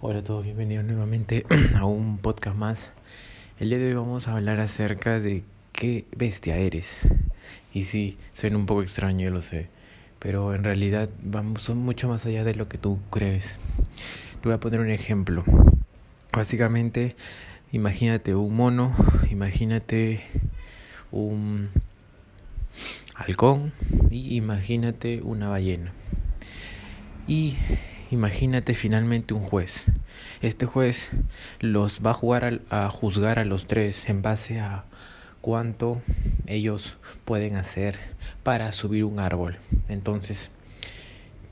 Hola a todos, bienvenidos nuevamente a un podcast más. El día de hoy vamos a hablar acerca de qué bestia eres. Y sí, suena un poco extraño, lo sé, pero en realidad vamos, son mucho más allá de lo que tú crees. Te voy a poner un ejemplo. Básicamente, imagínate un mono, imagínate un halcón y imagínate una ballena. Y Imagínate finalmente un juez. Este juez los va a jugar a, juzgar a los tres en base a cuánto ellos pueden hacer para subir un árbol. Entonces,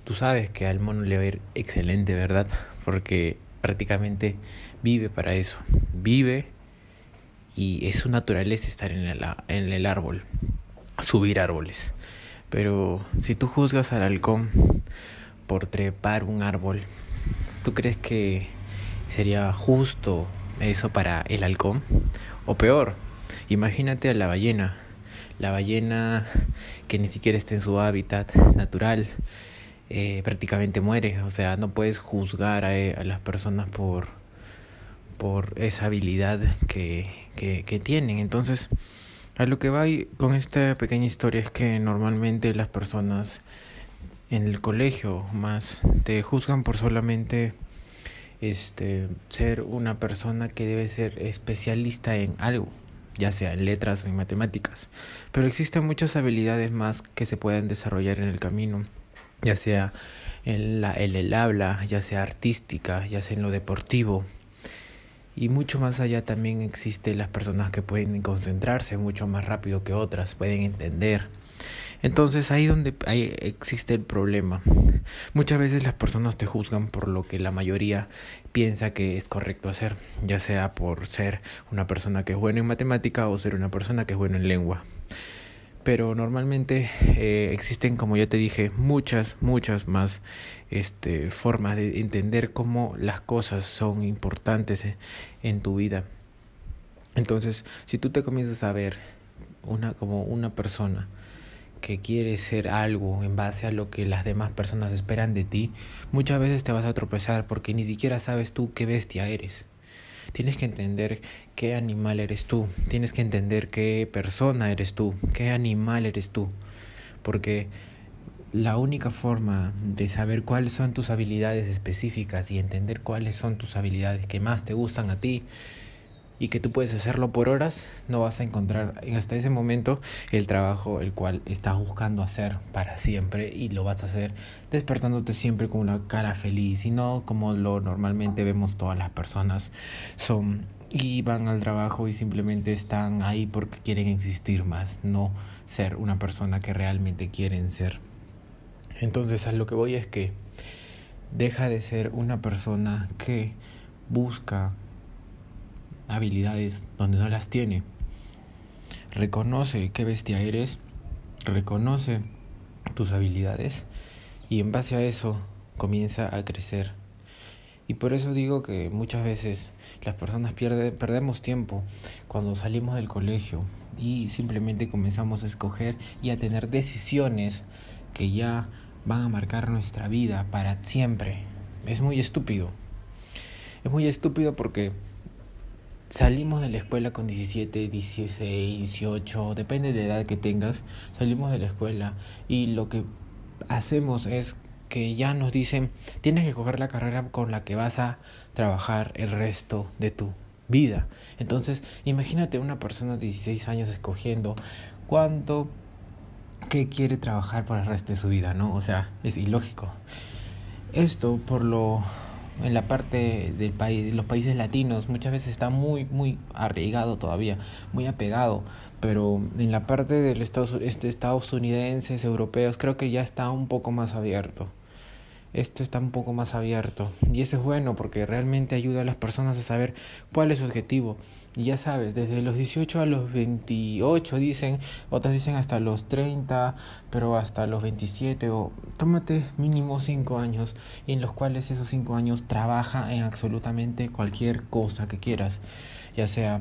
tú sabes que al mono le va a ir excelente, ¿verdad? Porque prácticamente vive para eso. Vive y es su naturaleza estar en en el árbol, subir árboles. Pero si tú juzgas al halcón por trepar un árbol. ¿Tú crees que sería justo eso para el halcón? O peor, imagínate a la ballena. La ballena que ni siquiera está en su hábitat natural. Eh, prácticamente muere. O sea, no puedes juzgar a, a las personas por, por esa habilidad que, que, que, tienen. Entonces, a lo que va con esta pequeña historia es que normalmente las personas en el colegio más te juzgan por solamente este ser una persona que debe ser especialista en algo ya sea en letras o en matemáticas. Pero existen muchas habilidades más que se pueden desarrollar en el camino ya sea en, la, en el habla ya sea artística ya sea en lo deportivo. Y mucho más allá también existen las personas que pueden concentrarse mucho más rápido que otras pueden entender entonces ahí donde ahí existe el problema. Muchas veces las personas te juzgan por lo que la mayoría piensa que es correcto hacer, ya sea por ser una persona que es buena en matemática o ser una persona que es buena en lengua. Pero normalmente eh, existen, como ya te dije, muchas, muchas más este, formas de entender cómo las cosas son importantes en tu vida. Entonces, si tú te comienzas a ver una, como una persona que quieres ser algo en base a lo que las demás personas esperan de ti, muchas veces te vas a tropezar porque ni siquiera sabes tú qué bestia eres. Tienes que entender qué animal eres tú, tienes que entender qué persona eres tú, qué animal eres tú, porque la única forma de saber cuáles son tus habilidades específicas y entender cuáles son tus habilidades que más te gustan a ti y que tú puedes hacerlo por horas, no vas a encontrar hasta ese momento el trabajo el cual estás buscando hacer para siempre y lo vas a hacer despertándote siempre con una cara feliz y no como lo normalmente vemos todas las personas son y van al trabajo y simplemente están ahí porque quieren existir más, no ser una persona que realmente quieren ser. Entonces a lo que voy es que deja de ser una persona que busca habilidades donde no las tiene. Reconoce qué bestia eres, reconoce tus habilidades y en base a eso comienza a crecer. Y por eso digo que muchas veces las personas pierden, perdemos tiempo cuando salimos del colegio y simplemente comenzamos a escoger y a tener decisiones que ya van a marcar nuestra vida para siempre. Es muy estúpido. Es muy estúpido porque salimos de la escuela con 17, 16, 18, depende de la edad que tengas, salimos de la escuela y lo que hacemos es que ya nos dicen, tienes que coger la carrera con la que vas a trabajar el resto de tu vida. Entonces, imagínate una persona de 16 años escogiendo cuánto que quiere trabajar para el resto de su vida, ¿no? O sea, es ilógico. Esto por lo en la parte del país, los países latinos, muchas veces está muy, muy arraigado todavía, muy apegado, pero en la parte de los Estados, este, estadounidenses, europeos, creo que ya está un poco más abierto esto está un poco más abierto. Y eso es bueno porque realmente ayuda a las personas a saber cuál es su objetivo. Y ya sabes, desde los 18 a los 28 dicen, otras dicen hasta los 30, pero hasta los 27 o tómate mínimo 5 años en los cuales esos 5 años trabaja en absolutamente cualquier cosa que quieras, ya sea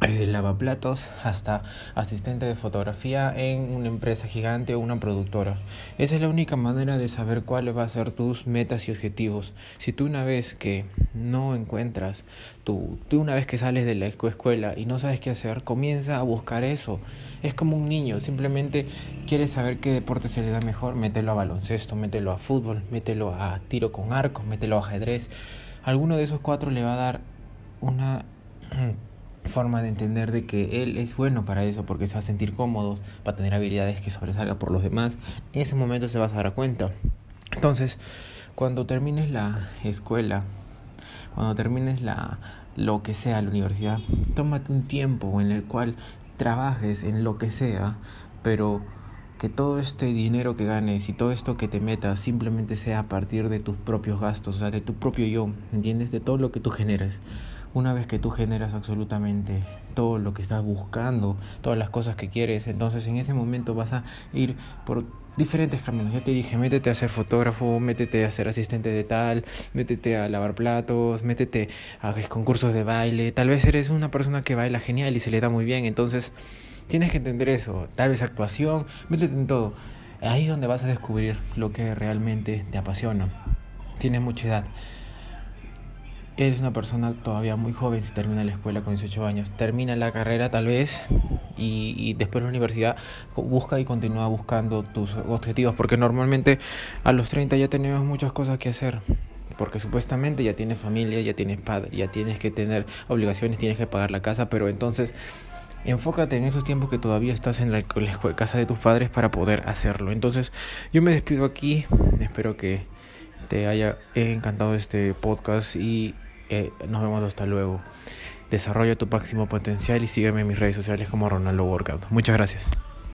desde lavaplatos hasta asistente de fotografía en una empresa gigante o una productora. Esa es la única manera de saber cuáles van a ser tus metas y objetivos. Si tú una vez que no encuentras, tú, tú una vez que sales de la escuela y no sabes qué hacer, comienza a buscar eso. Es como un niño, simplemente quieres saber qué deporte se le da mejor, mételo a baloncesto, mételo a fútbol, mételo a tiro con arcos, mételo a ajedrez. Alguno de esos cuatro le va a dar una forma de entender de que él es bueno para eso porque se va a sentir cómodo, va a tener habilidades que sobresalga por los demás, en ese momento se vas a dar cuenta. Entonces, cuando termines la escuela, cuando termines la lo que sea, la universidad, tómate un tiempo en el cual trabajes en lo que sea, pero que todo este dinero que ganes y todo esto que te metas simplemente sea a partir de tus propios gastos, o sea, de tu propio yo, ¿entiendes? De todo lo que tú generas. Una vez que tú generas absolutamente todo lo que estás buscando, todas las cosas que quieres, entonces en ese momento vas a ir por diferentes caminos. Ya te dije, métete a ser fotógrafo, métete a ser asistente de tal, métete a lavar platos, métete a concursos de baile. Tal vez eres una persona que baila genial y se le da muy bien, entonces tienes que entender eso. Tal vez actuación, métete en todo. Ahí es donde vas a descubrir lo que realmente te apasiona. Tienes mucha edad eres una persona todavía muy joven si termina la escuela con 18 años, termina la carrera tal vez y, después la universidad busca y continúa buscando tus objetivos, porque normalmente a los 30 ya tenemos muchas cosas que hacer, porque supuestamente ya tienes familia, ya tienes padre, ya tienes que tener obligaciones, tienes que pagar la casa, pero entonces enfócate en esos tiempos que todavía estás en la, casa de tus padres para poder hacerlo. Entonces yo me despido aquí, espero que te haya encantado este podcast y eh, nos vemos hasta luego. Desarrolla tu máximo potencial y sígueme en mis redes sociales como Ronaldo Workout. Muchas gracias.